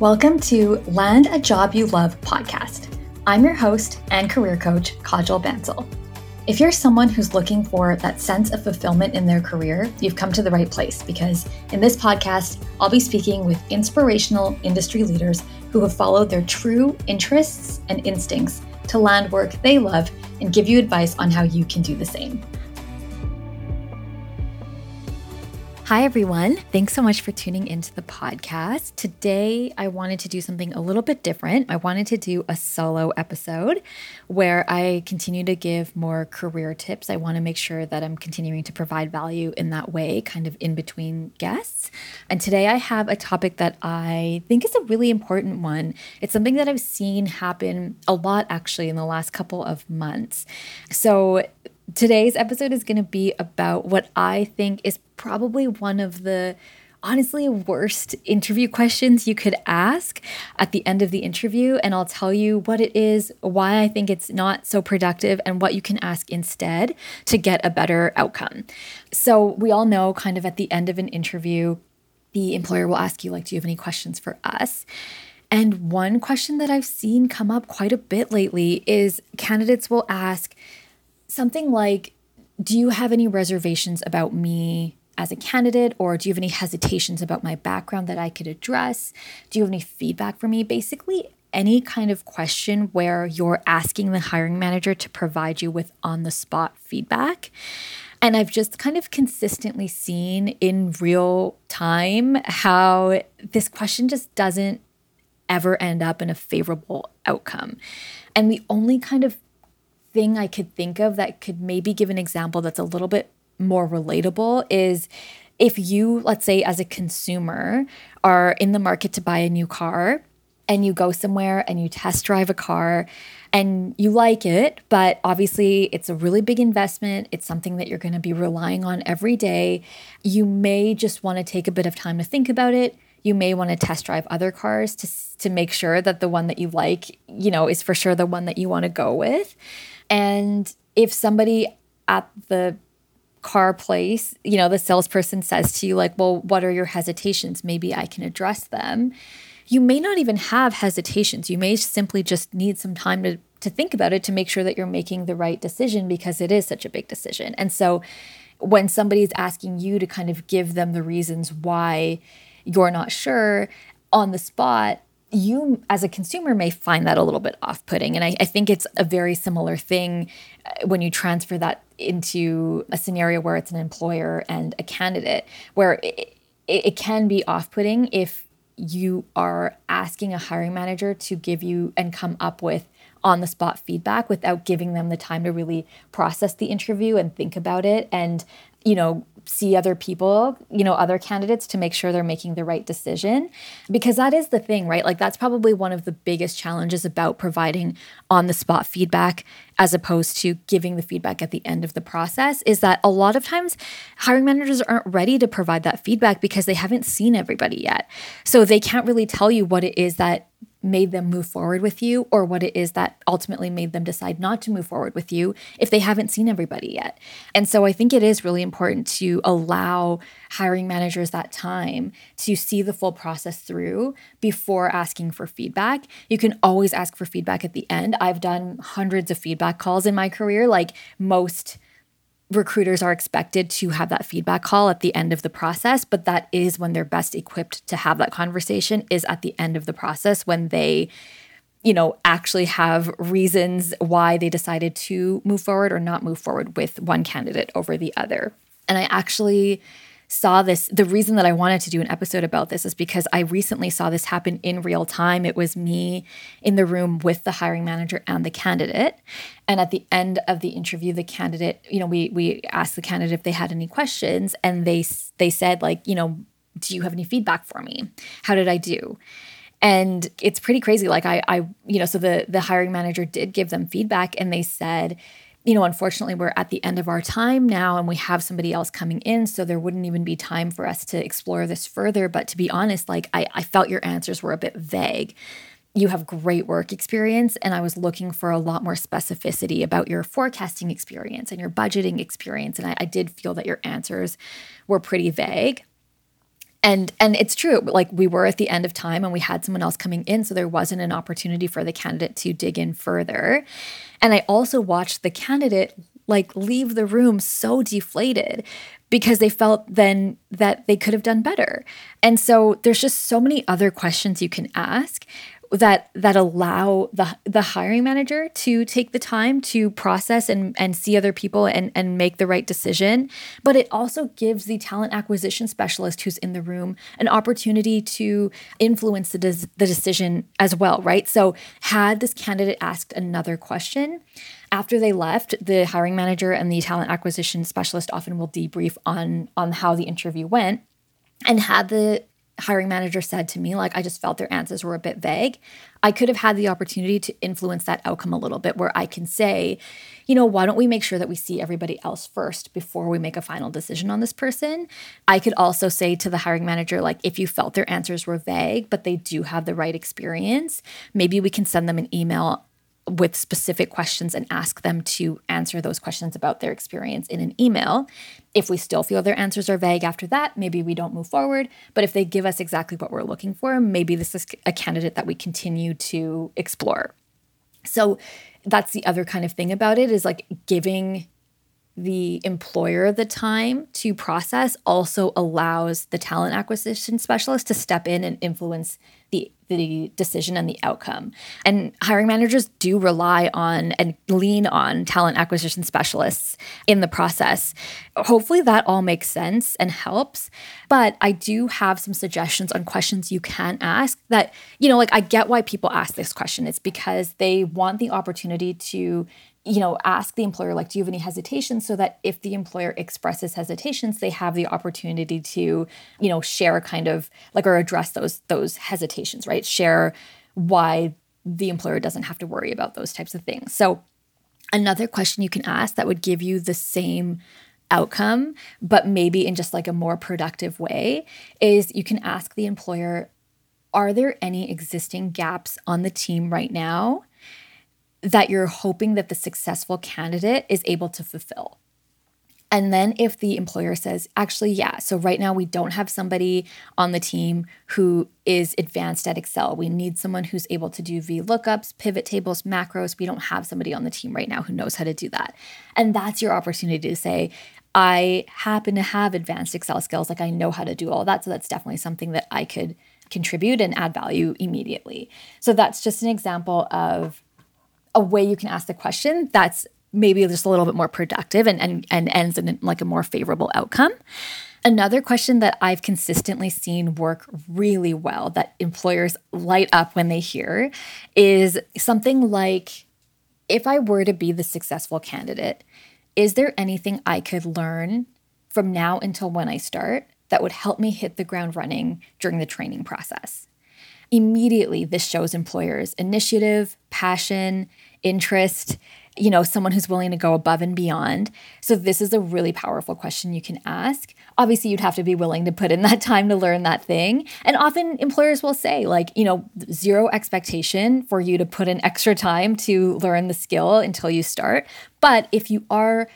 Welcome to Land a Job You Love podcast. I'm your host and career coach, Kajal Bansal. If you're someone who's looking for that sense of fulfillment in their career, you've come to the right place because in this podcast, I'll be speaking with inspirational industry leaders who have followed their true interests and instincts to land work they love and give you advice on how you can do the same. Hi, everyone. Thanks so much for tuning into the podcast. Today, I wanted to do something a little bit different. I wanted to do a solo episode where I continue to give more career tips. I want to make sure that I'm continuing to provide value in that way, kind of in between guests. And today, I have a topic that I think is a really important one. It's something that I've seen happen a lot actually in the last couple of months. So, Today's episode is going to be about what I think is probably one of the honestly worst interview questions you could ask at the end of the interview. And I'll tell you what it is, why I think it's not so productive, and what you can ask instead to get a better outcome. So, we all know kind of at the end of an interview, the employer will ask you, like, do you have any questions for us? And one question that I've seen come up quite a bit lately is candidates will ask, something like Do you have any reservations about me as a candidate, or do you have any hesitations about my background that I could address? Do you have any feedback for me? Basically, any kind of question where you're asking the hiring manager to provide you with on the spot feedback. And I've just kind of consistently seen in real time how this question just doesn't ever end up in a favorable outcome. And the only kind of thing I could think of that could maybe give an example that's a little bit more relatable is if you, let's say, as a consumer, are in the market to buy a new car and you go somewhere and you test drive a car and you like it, but obviously it's a really big investment. It's something that you're going to be relying on every day. You may just want to take a bit of time to think about it. You may want to test drive other cars to, to make sure that the one that you like, you know, is for sure the one that you want to go with. And if somebody at the car place, you know, the salesperson says to you, like, well, what are your hesitations? Maybe I can address them. You may not even have hesitations. You may simply just need some time to, to think about it to make sure that you're making the right decision because it is such a big decision. And so when somebody's asking you to kind of give them the reasons why you're not sure on the spot, you as a consumer may find that a little bit off-putting. And I, I, think it's a very similar thing uh, when you transfer that into a scenario where it's an employer and a candidate where it, it, it can be off-putting if you are asking a hiring manager to give you and come up with on the spot feedback without giving them the time to really process the interview and think about it. And you know see other people, you know, other candidates to make sure they're making the right decision. Because that is the thing, right? Like, that's probably one of the biggest challenges about providing on the spot feedback as opposed to giving the feedback at the end of the process is that a lot of times hiring managers aren't ready to provide that feedback because they haven't seen everybody yet. So they can't really tell you what it is that made them move forward with you or what it is that ultimately made them decide not to move forward with you if they haven't seen everybody yet. And so I think it is really important to allow hiring managers that time to see the full process through before asking for feedback. You can always ask for feedback at the end. I've done hundreds of feedback calls in my career, like most recruiters are expected to have that feedback call at the end of the process but that is when they're best equipped to have that conversation is at the end of the process when they you know actually have reasons why they decided to move forward or not move forward with one candidate over the other. And i actually saw this. The reason that I wanted to do an episode about this is because I recently saw this happen in real time. It was me in the room with the hiring manager and the candidate. And at the end of the interview, the candidate, you know, we we asked the candidate if they had any questions, and they they said like, you know, do you have any feedback for me? How did I do? and it's pretty crazy like i i you know so the the hiring manager did give them feedback and they said you know, unfortunately, we're at the end of our time now and we have somebody else coming in. So there wouldn't even be time for us to explore this further. But to be honest, like I, I felt your answers were a bit vague. You have great work experience, and I was looking for a lot more specificity about your forecasting experience and your budgeting experience. And I, I did feel that your answers were pretty vague. And and it's true like we were at the end of time and we had someone else coming in so there wasn't an opportunity for the candidate to dig in further. And i also watched the candidate like leave the room so deflated because they felt then that they could have done better. And so there's just so many other questions you can ask that that allow the the hiring manager to take the time to process and and see other people and and make the right decision. But it also gives the talent acquisition specialist who's in the room an opportunity to influence the des- the decision as well right? So had this candidate asked another question after they left the hiring manager and the talent acquisition specialist often will debrief on on how the interview went. And had the hiring manager said to me, like, I just felt their answers were a bit vague. I could have had the opportunity to influence that outcome a little bit where I can say, you know, why don't we make sure that we see everybody else first before we make a final decision on this person? I could also say to the hiring manager, like, if you felt their answers were vague, but they do have the right experience, maybe we can send them an email with specific questions and ask them to answer those questions about their experience in an email. If we still feel their answers are vague after that, maybe we don't move forward. But if they give us exactly what we're looking for, maybe this is a candidate that we continue to explore. So that's the other kind of thing about it is like giving the employer the time to process also allows the talent acquisition specialist to step in and influence the the decision and the outcome. And hiring managers do rely on and lean on talent acquisition specialists in the process. Hopefully that all makes sense and helps, but I do have some suggestions on questions you can ask that you know like I get why people ask this question. It's because they want the opportunity to you know ask the employer like do you have any hesitations? So that if the employer expresses hesitations they have the opportunity to you know share kind of like or address those those hesitations right? Share why the employer doesn't have to worry about those types of things. So another question you can ask that would give you the same outcome but maybe in just like a more productive way is you can ask the employer are there any existing gaps on the team right now that you're hoping that the successful candidate is able to fulfill. And then if the employer says, actually, yeah, so right now we don't have somebody on the team who is advanced at Excel. We need someone who's able to do VLOOKUPs, pivot tables, macros. We don't have somebody on the team right now who knows how to do that. And that's your opportunity to say, I happen to have advanced Excel skills. Like I know how to do all that. So that's definitely something that I could contribute and add value immediately. So that's just an example of a way you can ask the question that's maybe just a little bit more productive and, and, and ends in like a more favorable outcome. Another question that I've consistently seen work really well that employers light up when they hear is something like if I were to be the successful candidate, is there anything I could learn from now until when I start that would help me hit the ground running during the training process? Immediately, this shows employers initiative, passion, interest, you know, someone who's willing to go above and beyond. So, this is a really powerful question you can ask. Obviously, you'd have to be willing to put in that time to learn that thing. And often employers will say, like, you know, zero expectation for you to put in extra time to learn the skill until you start. But if you are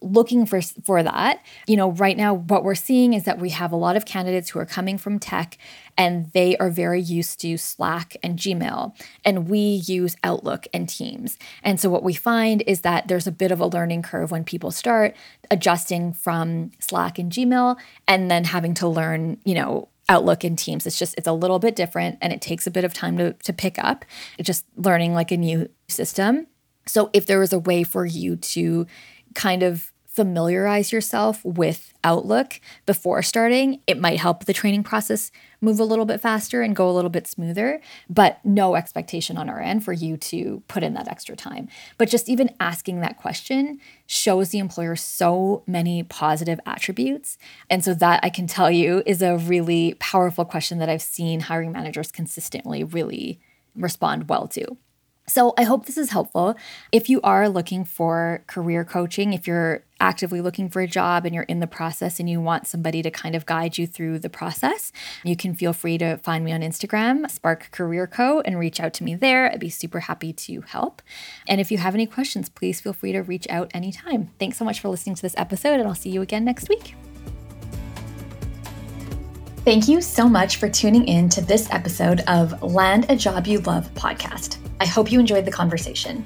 looking for for that. You know right now what we're seeing is that we have a lot of candidates who are coming from tech and they are very used to slack and gmail and we use outlook and teams. And so what we find is that there's a bit of a learning curve when people start adjusting from slack and gmail and then having to learn you know outlook and teams. It's just it's a little bit different and it takes a bit of time to, to pick up it's just learning like a new system. So if there was a way for you to kind of familiarize yourself with Outlook before starting, it might help the training process move a little bit faster and go a little bit smoother, but no expectation on our end for you to put in that extra time. But just even asking that question shows the employer so many positive attributes. And so, that I can tell you is a really powerful question that I've seen hiring managers consistently really respond well to. So, I hope this is helpful. If you are looking for career coaching, if you're actively looking for a job and you're in the process and you want somebody to kind of guide you through the process, you can feel free to find me on Instagram, Spark Career Co, and reach out to me there. I'd be super happy to help. And if you have any questions, please feel free to reach out anytime. Thanks so much for listening to this episode, and I'll see you again next week. Thank you so much for tuning in to this episode of Land a Job You Love podcast. I hope you enjoyed the conversation.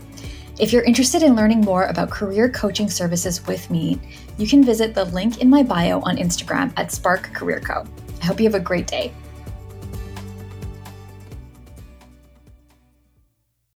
If you're interested in learning more about career coaching services with me, you can visit the link in my bio on Instagram at Spark Career Co. I hope you have a great day.